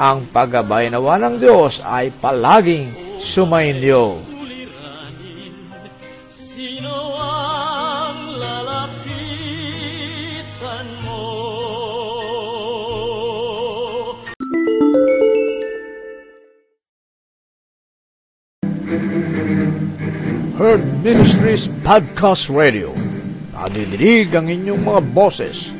ang paggabay nawa ng Diyos ay palaging sumainyo. Sino ang lalapitan mo? Herd Ministries Podcast Radio. Nadidinig ang inyong mga boses.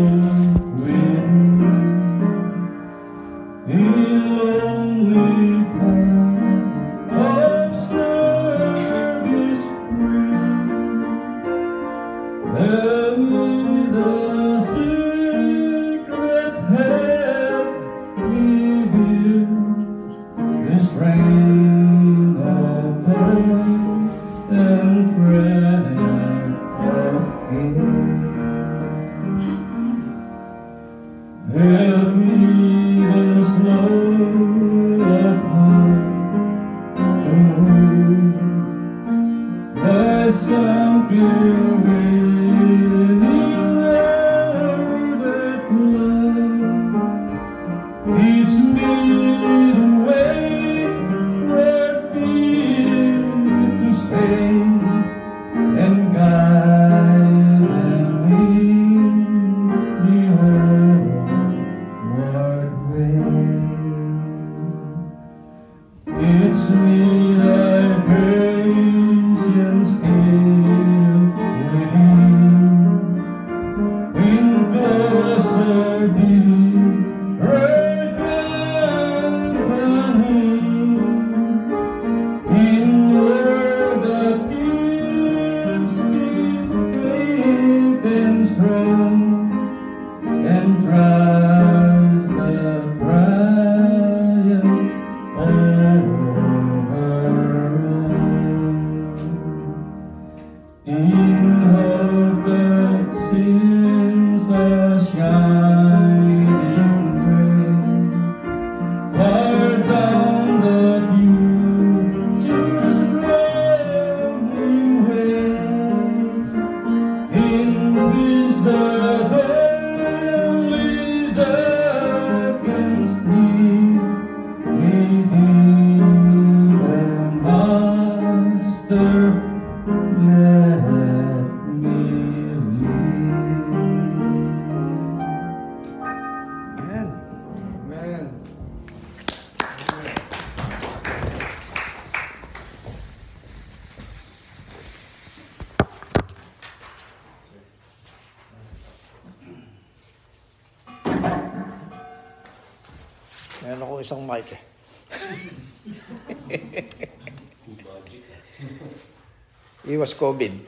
COVID.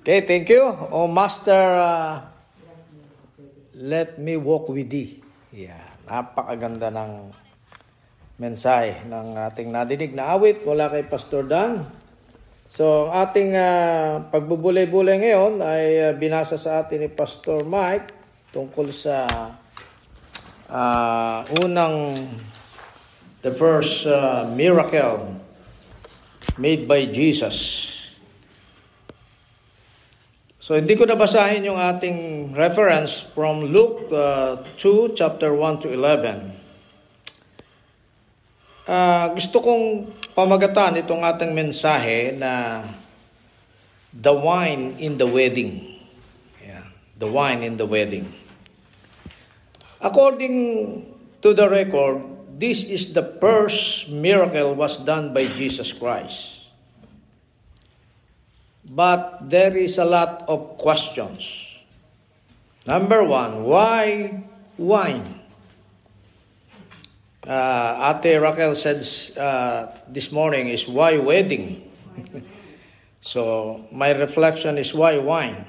okay, thank you. O Master uh, Let me walk with thee. Yan. Napakaganda ng mensahe ng ating nadinig na awit mula kay Pastor Dan. So, ang ating ah, pagbubulay-bulay ngayon ay ah, binasa sa atin ni Pastor Mike tungkol sa ah, unang the first ah, miracle made by Jesus. So hindi ko nabasahin yung ating reference from Luke uh, 2 chapter 1 to 11. Ah, gusto kong pamagatan itong ating mensahe na the wine in the wedding. Yeah, the wine in the wedding. According to the record, this is the first miracle was done by Jesus Christ. But there is a lot of questions. Number one, why wine? Uh, Ate Raquel said uh, this morning is why wedding? so my reflection is why wine?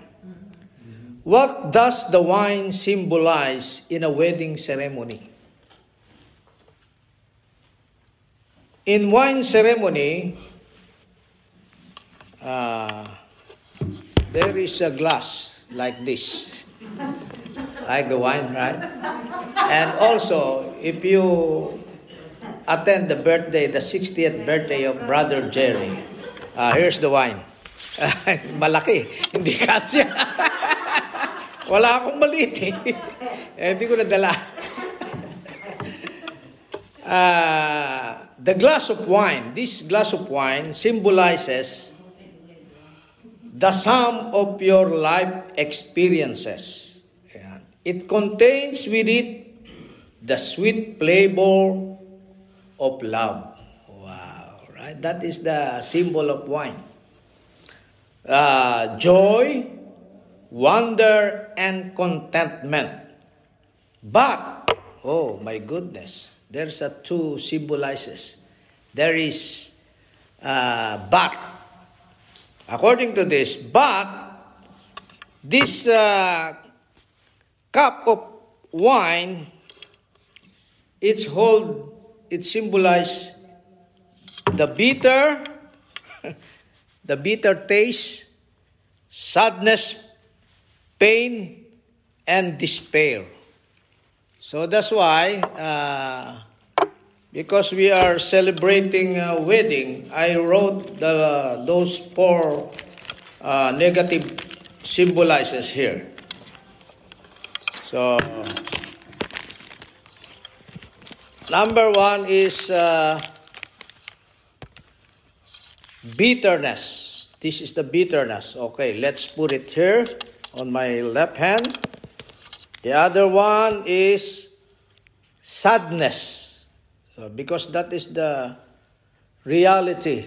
What does the wine symbolize in a wedding ceremony? In wine ceremony, uh, there is a glass like this, like the wine, right? And also, if you attend the birthday, the 60th birthday of Brother Jerry, uh, here's the wine. Malaki, hindi kasya. Wala akong maliit eh. eh hindi ko nadala. Ah, the glass of wine, this glass of wine symbolizes the sum of your life experiences. Ayan. It contains with it the sweet flavor of love. Wow, right? That is the symbol of wine. Uh, joy, wonder, and contentment. But, oh my goodness, there's a two symbolizes. There is uh, but. According to this, but this uh, cup of wine, it's hold, it symbolize the bitter, the bitter taste, sadness, pain, and despair. So that's why, uh, because we are celebrating a wedding, I wrote the, those four uh, negative symbolizes here. So, number one is uh, bitterness. This is the bitterness. Okay, let's put it here on my left hand. The other one is sadness. Because that is the reality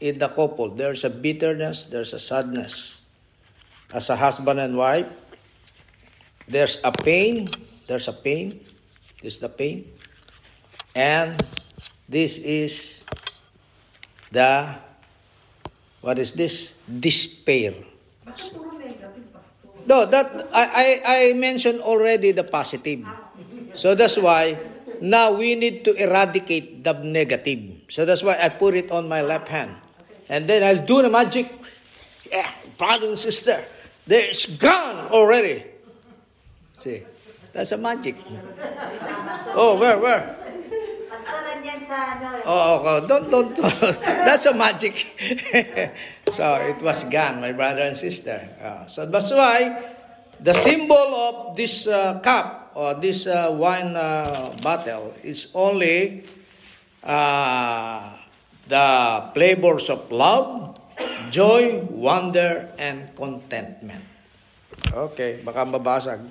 in the couple. There's a bitterness, there's a sadness. As a husband and wife, there's a pain, there's a pain, this is the pain. And this is the, what is this? Despair. No, that I, I, I mentioned already the positive. So that's why now we need to eradicate the negative. So that's why I put it on my left hand. And then I'll do the magic. Yeah, brother and sister, there's gone already. See, that's a magic. Oh, where, where? Pastor, nandyan sa ano, Oh, oh, don't, don't, that's a magic. so it was gone, my brother and sister. Uh, so that's why the symbol of this uh, cup or this uh, wine uh, bottle is only uh, the flavors of love, joy, wonder, and contentment. Okay, baka mabasag.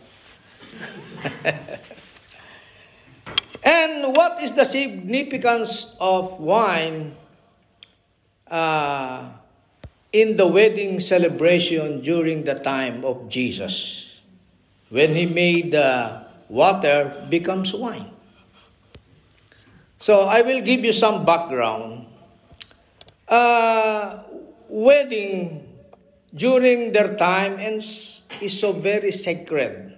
And what is the significance of wine uh, in the wedding celebration during the time of Jesus? When he made the water becomes wine. So I will give you some background. Uh, wedding during their time and is so very sacred.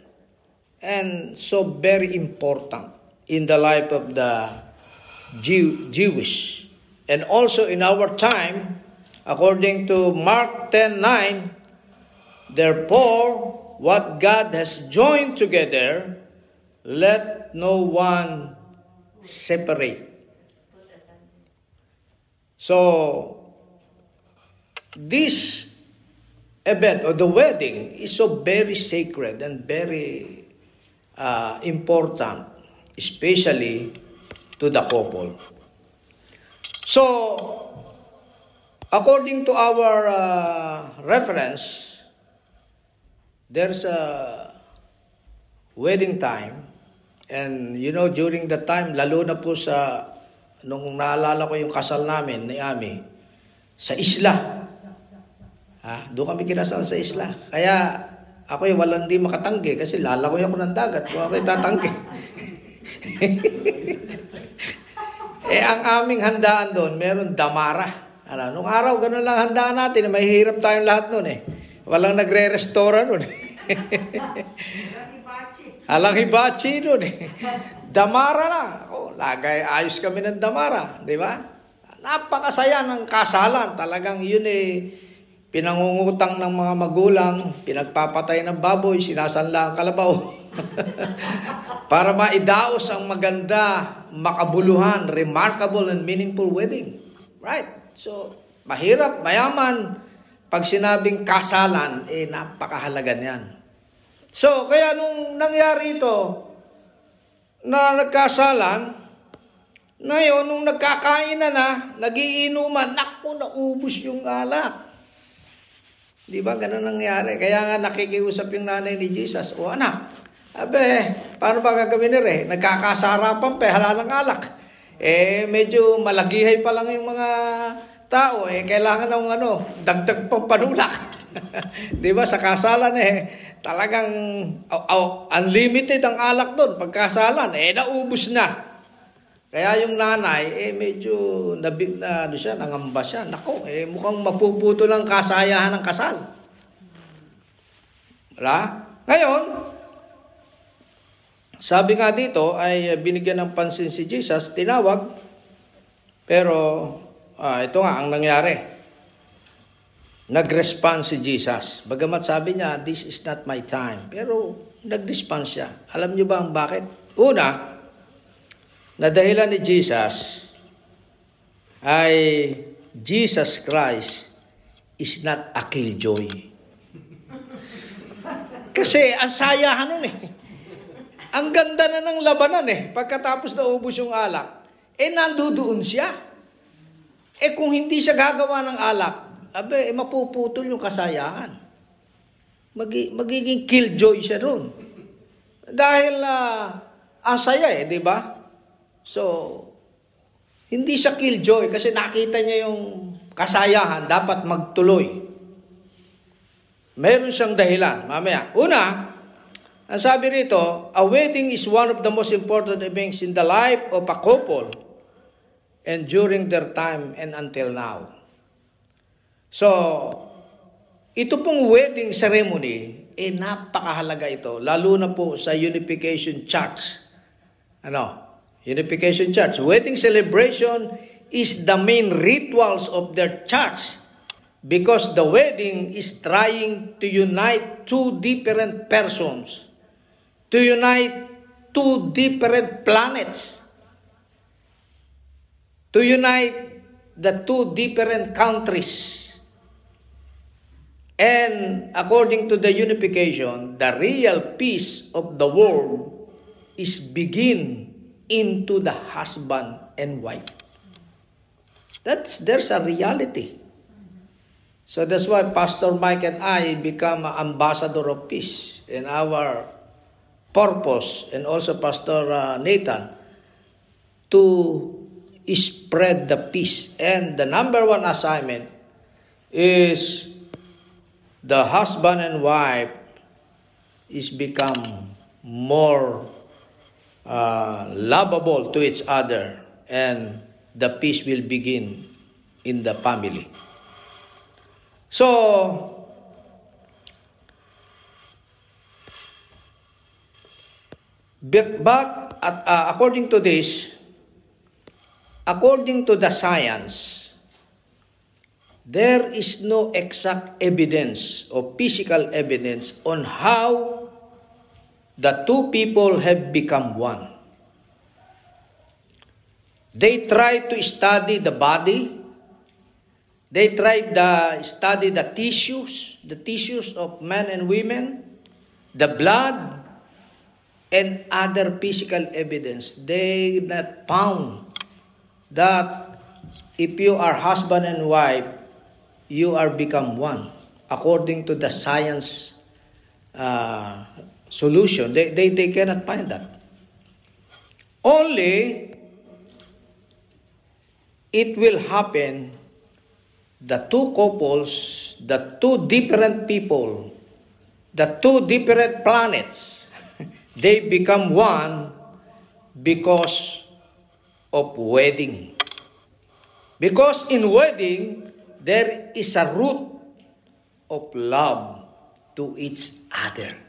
and so very important in the life of the Jew, Jewish. And also in our time, according to Mark 10:9, therefore what God has joined together, let no one separate. So this event or the wedding is so very sacred and very uh, important, especially to the couple. So, according to our uh, reference, there's a wedding time. And you know, during the time, lalo na po sa, nung naalala ko yung kasal namin ni Ami, sa isla. Ha? Doon kami kinasal sa isla. Kaya ako yung walang di makatanggi kasi lalakoy ako ng dagat kung ako'y tatanggi. eh, ang aming handaan doon, meron damara. Ano, nung araw, ganun lang handaan natin. May hirap tayong lahat noon eh. Walang nagre-restora noon. Alang hibachi noon eh. Damara lang. Ako, lagay, ayos kami ng damara. Di ba? Napakasaya ng kasalan. Talagang yun eh, pinangungutang ng mga magulang, pinagpapatay ng baboy, sinasanla ang kalabaw. Para maidaos ang maganda, makabuluhan, remarkable and meaningful wedding. Right? So, mahirap, mayaman. Pag sinabing kasalan, eh napakahalaga niyan. So, kaya nung nangyari ito, na nagkasalan, na yun, nung nagkakain na na, nagiinuman, naku, naubos yung alak. Di ba ganun nangyari? Kaya nga nakikiusap yung nanay ni Jesus, o anak, abe, paano ba gagawin ni Re? Nagkakasarapan pa, hala ng alak. Eh, medyo malagihay pa lang yung mga tao, eh, kailangan ng ano, dagdag pang panulak. Di ba, sa kasalan eh, talagang oh, oh, unlimited ang alak doon. Pagkasalan, eh, naubos na. Kaya yung nanay, eh, medyo nabig na, ano siya, nangamba siya. Nako, eh, mukhang mapuputo lang kasayahan ng kasal. Wala? Ngayon, sabi nga dito ay binigyan ng pansin si Jesus, tinawag, pero ah, ito nga ang nangyari. Nag-respond si Jesus. Bagamat sabi niya, this is not my time. Pero nag-respond siya. Alam niyo ba ang bakit? Una, na dahilan ni Jesus ay Jesus Christ is not a killjoy. Kasi ang sayahan nun eh. Ang ganda na ng labanan eh. Pagkatapos na ubos yung alak, eh nandoon siya. Eh kung hindi siya gagawa ng alak, abe, eh, mapuputol yung kasayahan. Magi, magiging killjoy siya doon. Dahil uh, ang saya eh, di ba? So, hindi siya killjoy kasi nakita niya yung kasayahan, dapat magtuloy. Meron siyang dahilan. Mamaya. Una, ang sabi rito, a wedding is one of the most important events in the life of a couple and during their time and until now. So, ito pong wedding ceremony, eh napakahalaga ito, lalo na po sa Unification Church. Ano? Unification Church. Wedding celebration is the main rituals of their church because the wedding is trying to unite two different persons, to unite two different planets, to unite the two different countries. And according to the unification, the real peace of the world is begin into the husband and wife. That's there's a reality. So that's why Pastor Mike and I become ambassador of peace in our purpose and also Pastor uh, Nathan to spread the peace. And the number one assignment is the husband and wife is become more uh, lovable to each other and the peace will begin in the family. So, But, at, uh, according to this, according to the science, there is no exact evidence or physical evidence on how the two people have become one. They try to study the body. They try to study the tissues, the tissues of men and women, the blood, and other physical evidence. They not found that if you are husband and wife, you are become one according to the science uh, solution. They, they, they cannot find that. Only it will happen the two couples, the two different people, the two different planets, they become one because of wedding. Because in wedding, there is a root of love to each other.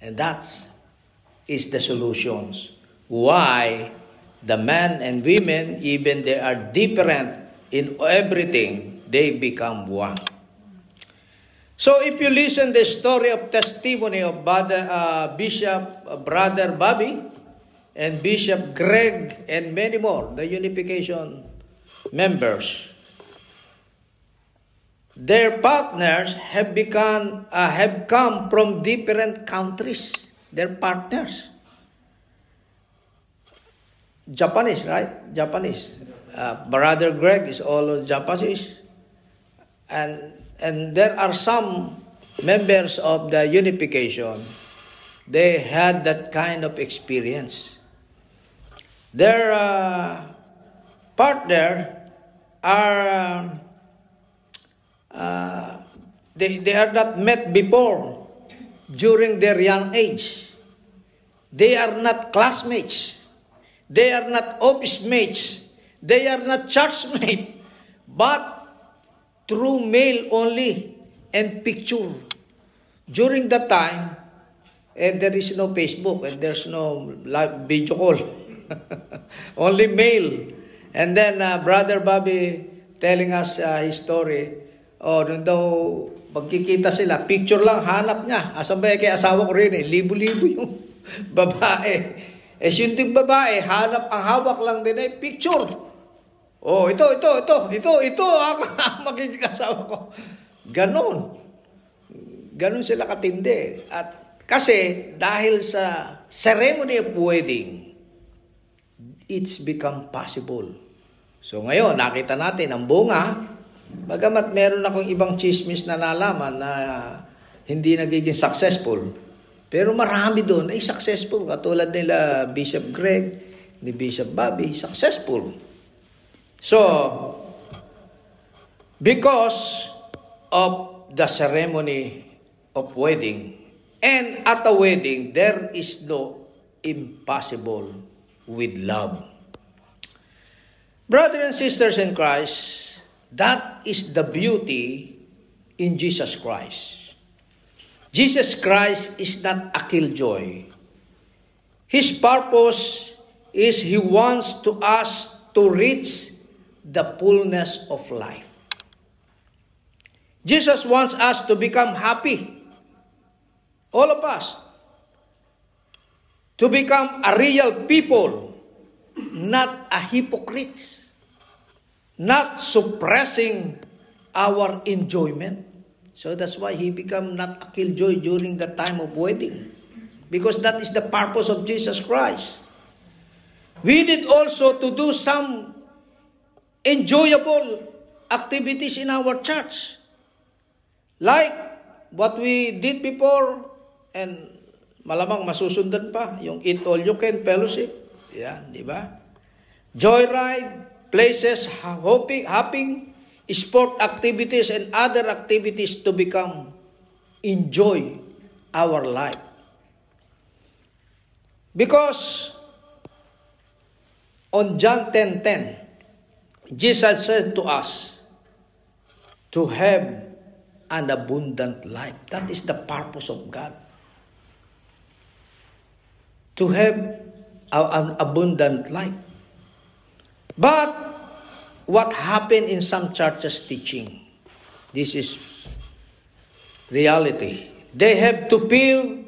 And that is the solutions. Why the men and women, even they are different in everything, they become one. So if you listen the story of testimony of Brother, uh, Bishop uh, Brother Bobby and Bishop Greg and many more, the unification members, their partners have become uh, have come from different countries. Their partners. Japanese, right? Japanese. Uh, Brother Greg is all Japanese. And, and there are some members of the unification, they had that kind of experience. Their uh, partner are, uh, they, they are not met before during their young age. They are not classmates. They are not office mates. They are not church mates. But through mail only and picture. During that time, and there is no Facebook and there's no live video call. only mail. And then uh, Brother Bobby telling us uh, his story. Oh, nung daw pagkikita sila, picture lang, hanap niya. Asan ba kay asawa ko rin eh? Libo-libo yung babae. Eh, yung ting babae, hanap ang hawak lang din ay picture. Oh, ito, ito, ito, ito, ito, ang magiging asawa ko. Ganon. Ganon sila katindi. At kasi, dahil sa ceremony of wedding, it's become possible. So ngayon, nakita natin ang bunga, bagamat meron akong ibang chismis na nalaman na hindi nagiging successful, pero marami doon ay successful. Katulad nila Bishop Greg, ni Bishop Bobby, successful. So, because of the ceremony of wedding, and at a wedding, there is no impossible with love. Brothers and sisters in Christ, that is the beauty in Jesus Christ. Jesus Christ is not a killjoy. His purpose is He wants to us to reach the fullness of life. Jesus wants us to become happy. All of us. To become a real people, not a hypocrite. Not suppressing our enjoyment. So that's why he become not a killjoy during the time of wedding. Because that is the purpose of Jesus Christ. We need also to do some enjoyable activities in our church. Like what we did before and malamang masusundan pa yung eat all you can fellowship. Yan, di ba? Joyride, places hopping, hopping, sport activities and other activities to become enjoy our life. Because on John 10:10, Jesus said to us to have an abundant life. That is the purpose of God. to have an abundant life. But what happened in some churches teaching? This is reality. They have to feel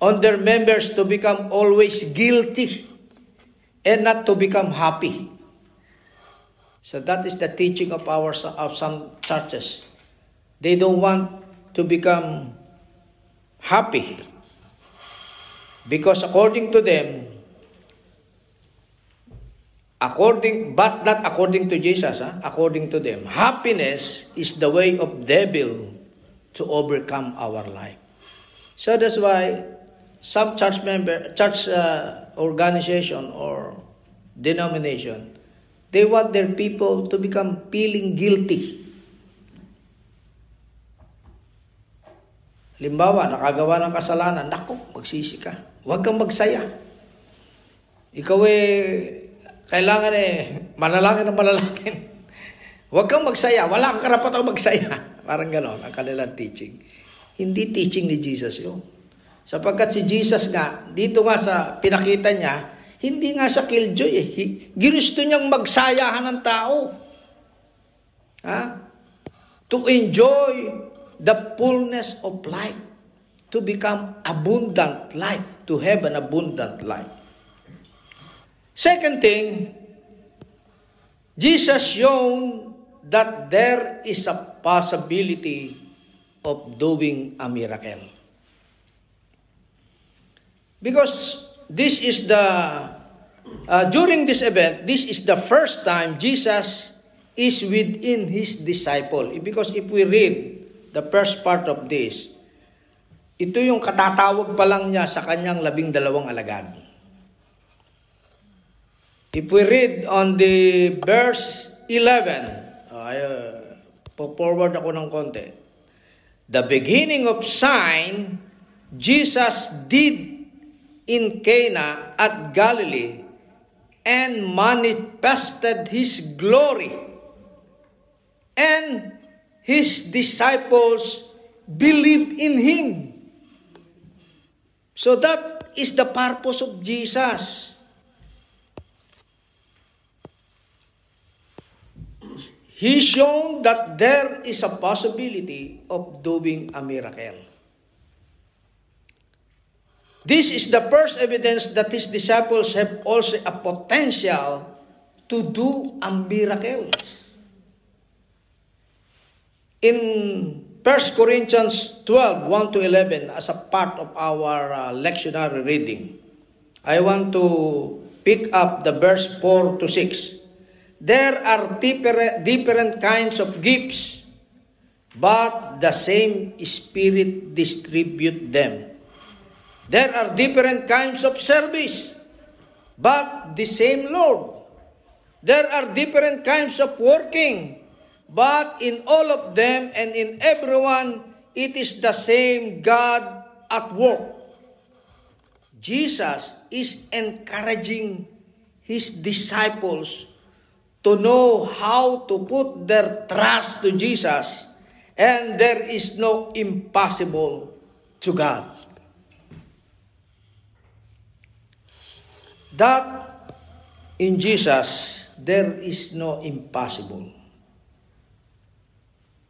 on their members to become always guilty and not to become happy. So that is the teaching of our of some churches. They don't want to become happy because according to them according but not according to Jesus ah, according to them happiness is the way of devil to overcome our life so that's why some church member church uh, organization or denomination they want their people to become feeling guilty Limbawa, nakagawa ng kasalanan, nako, magsisi ka. Huwag kang magsaya. Ikaw eh, kailangan eh, manalangin ng manalangin. Huwag kang magsaya. Wala kang karapatang magsaya. Parang ganon ang kanilang teaching. Hindi teaching ni Jesus yun. Sapagkat si Jesus nga, dito nga sa pinakita niya, hindi nga sa killjoy eh. Ginusto niyang magsayahan ng tao. Ha? To enjoy the fullness of life. To become abundant life. To have an abundant life. Second thing, Jesus shown that there is a possibility of doing a miracle. Because this is the, uh, during this event, this is the first time Jesus is within his disciple. Because if we read the first part of this, ito yung katatawag pa lang niya sa kanyang labing dalawang alagad. If we read on the verse 11, ay, uh, po-forward ako ng konti. The beginning of sign Jesus did in Cana at Galilee and manifested his glory. And his disciples believed in him. So that is the purpose of Jesus. He shown that there is a possibility of doing a miracle. This is the first evidence that his disciples have also a potential to do a miracle. In 1 Corinthians 12, 1 to 11, as a part of our uh, lectionary reading, I want to pick up the verse 4 to 6. There are different, kinds of gifts, but the same Spirit distribute them. There are different kinds of service, but the same Lord. There are different kinds of working, but in all of them and in everyone, it is the same God at work. Jesus is encouraging his disciples to know how to put their trust to Jesus, and there is no impossible to God. That in Jesus, there is no impossible.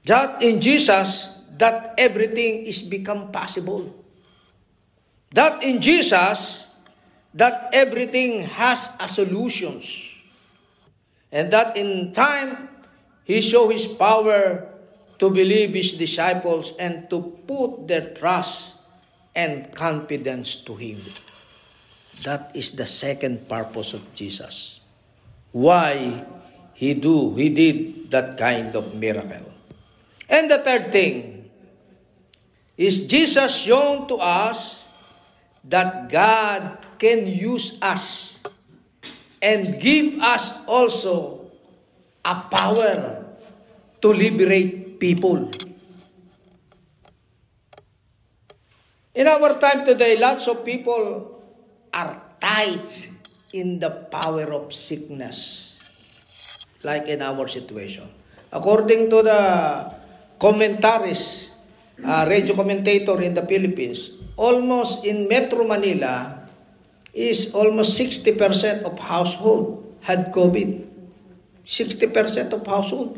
That in Jesus, that everything is become possible. That in Jesus, that everything has a solutions. And that in time, He show His power to believe His disciples and to put their trust and confidence to Him. That is the second purpose of Jesus. Why He do, He did that kind of miracle. And the third thing is Jesus shown to us that God can use us and give us also a power to liberate people. In our time today, lots of people are tied in the power of sickness, like in our situation. According to the commentaries, uh, radio commentator in the Philippines, almost in Metro Manila, is almost 60% of household had COVID. 60% of household.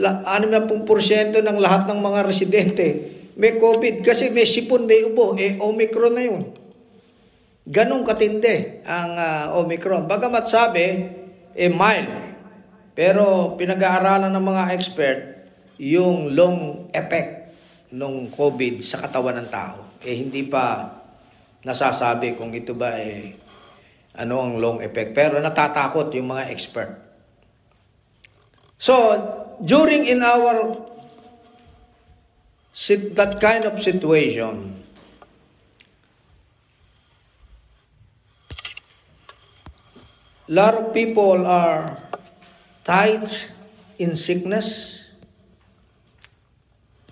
La, 60% ng lahat ng mga residente may COVID kasi may sipon, may ubo, eh Omicron na yun. Ganong katindi ang ah, Omicron. Bagamat sabi, eh mild. Pero pinag-aaralan ng mga expert yung long effect ng COVID sa katawan ng tao. Eh hindi pa nasasabi kung ito ba eh ano ang long effect. Pero natatakot yung mga expert. So, during in our sit, that kind of situation, lot of people are tight in sickness,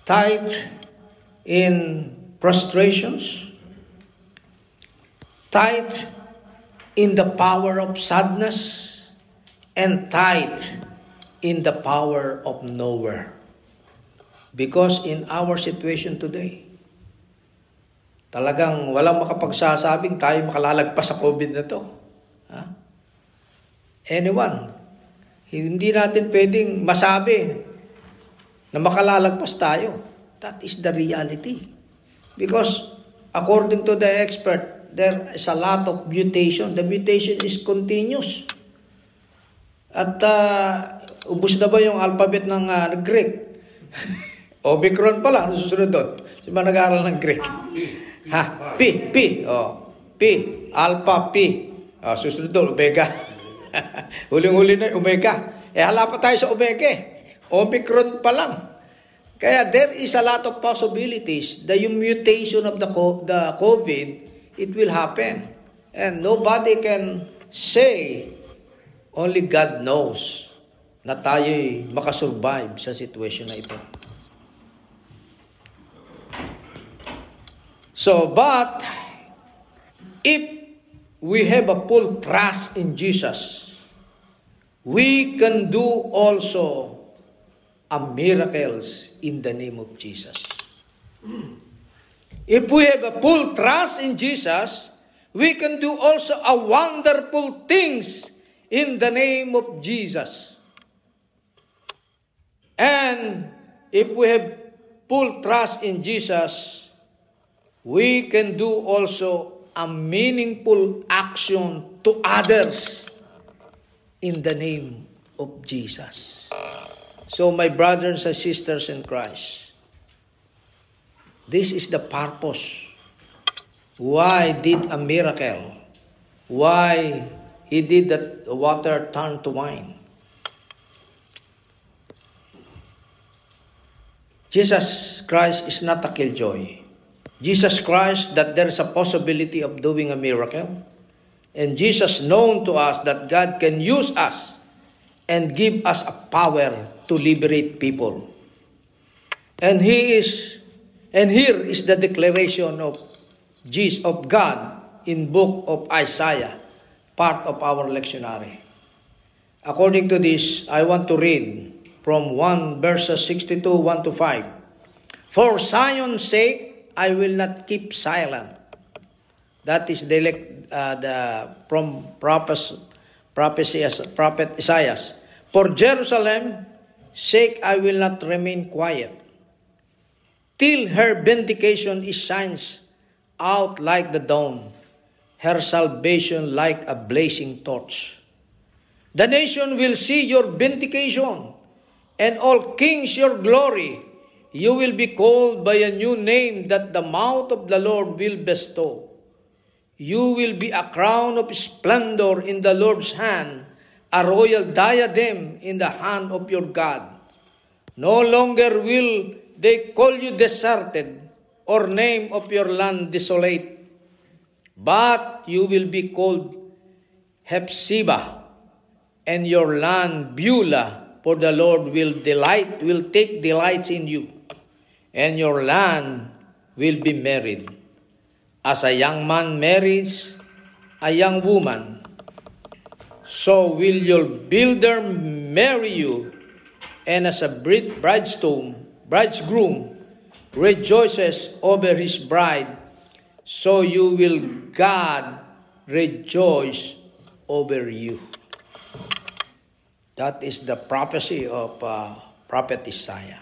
tight in prostrations, tight in the power of sadness, and tight in the power of nowhere. Because in our situation today, talagang walang makapagsasabing tayo makalalagpas sa COVID na to. Ha? Anyone. Hindi natin pwedeng masabi na makalalagpas tayo. That is the reality. Because according to the expert, there is a lot of mutation. The mutation is continuous. At uh, ubus na ba yung alphabet ng uh, Greek? Omicron pala, ano susunod doon? Sino ba nag-aaral ng Greek? Ha? P, P, oh. P, alpha, P. Oh, susunod doon, omega. Huling-huli na yung omega. Eh, hala pa tayo sa omega eh. Omicron pa lang. Kaya there is a lot of possibilities that yung mutation of the, the COVID, it will happen. And nobody can say, only God knows na tayo'y makasurvive sa situation na ito. So, but if we have a full trust in Jesus, we can do also a miracles in the name of Jesus. If we have a full trust in Jesus, we can do also a wonderful things in the name of Jesus. And if we have full trust in Jesus, we can do also a meaningful action to others in the name of Jesus. So, my brothers and sisters in Christ, this is the purpose. Why did a miracle? Why he did that water turn to wine? Jesus Christ is not a killjoy. Jesus Christ that there is a possibility of doing a miracle. And Jesus known to us that God can use us and give us a power to liberate people. And he is and here is the declaration of Jesus of God in book of Isaiah, part of our lectionary. According to this, I want to read from 1 verses 62, 1 to 5. For Zion's sake, I will not keep silent. That is the, uh, the from prophet, prophecy, prophet Isaiah. For Jerusalem sake, I will not remain quiet. Till her vindication is shines out like the dawn, her salvation like a blazing torch. The nation will see your vindication, and all kings your glory. You will be called by a new name that the mouth of the Lord will bestow. You will be a crown of splendor in the Lord's hand, a royal diadem in the hand of your God. No longer will they call you deserted or name of your land desolate, but you will be called Hephzibah and your land Beulah, for the Lord will delight, will take delight in you, and your land will be married. As a young man marries a young woman, so will your builder marry you, and as a bride- bridestone, bridegroom rejoices over his bride, so you will God rejoice over you. That is the prophecy of uh, prophet Isaiah.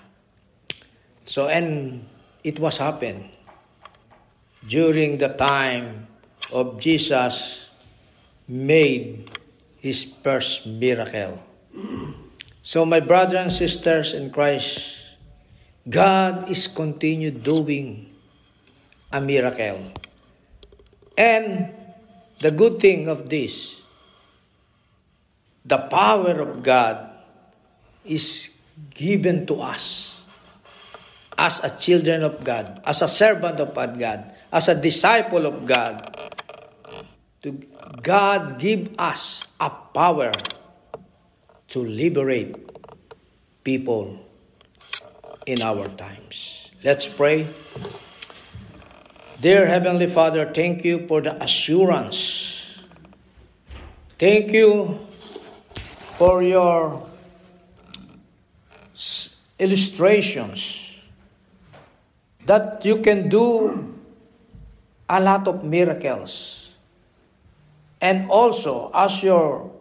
So, and it was happened during the time of Jesus made his first miracle. So, my brothers and sisters in Christ, God is continued doing a miracle. And the good thing of this, the power of God is given to us as a children of God, as a servant of God, as a disciple of God. To God give us a power to liberate people in our times. Let's pray. Dear Heavenly Father, thank you for the assurance. Thank you for your illustrations that you can do a lot of miracles. And also, as your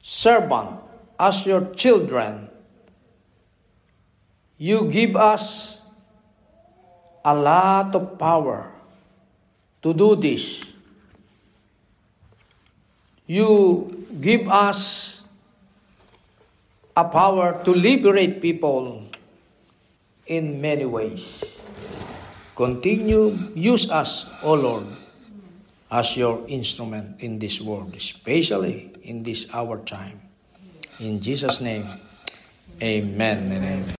servant, as your children, you give us a lot of power to do this. You give us a power to liberate people in many ways. Continue, use us, O Lord, as your instrument in this world, especially in this our time. In Jesus' name, amen and amen.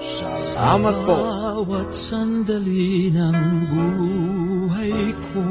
Salamat po. Bawat sandali ng buhay ko.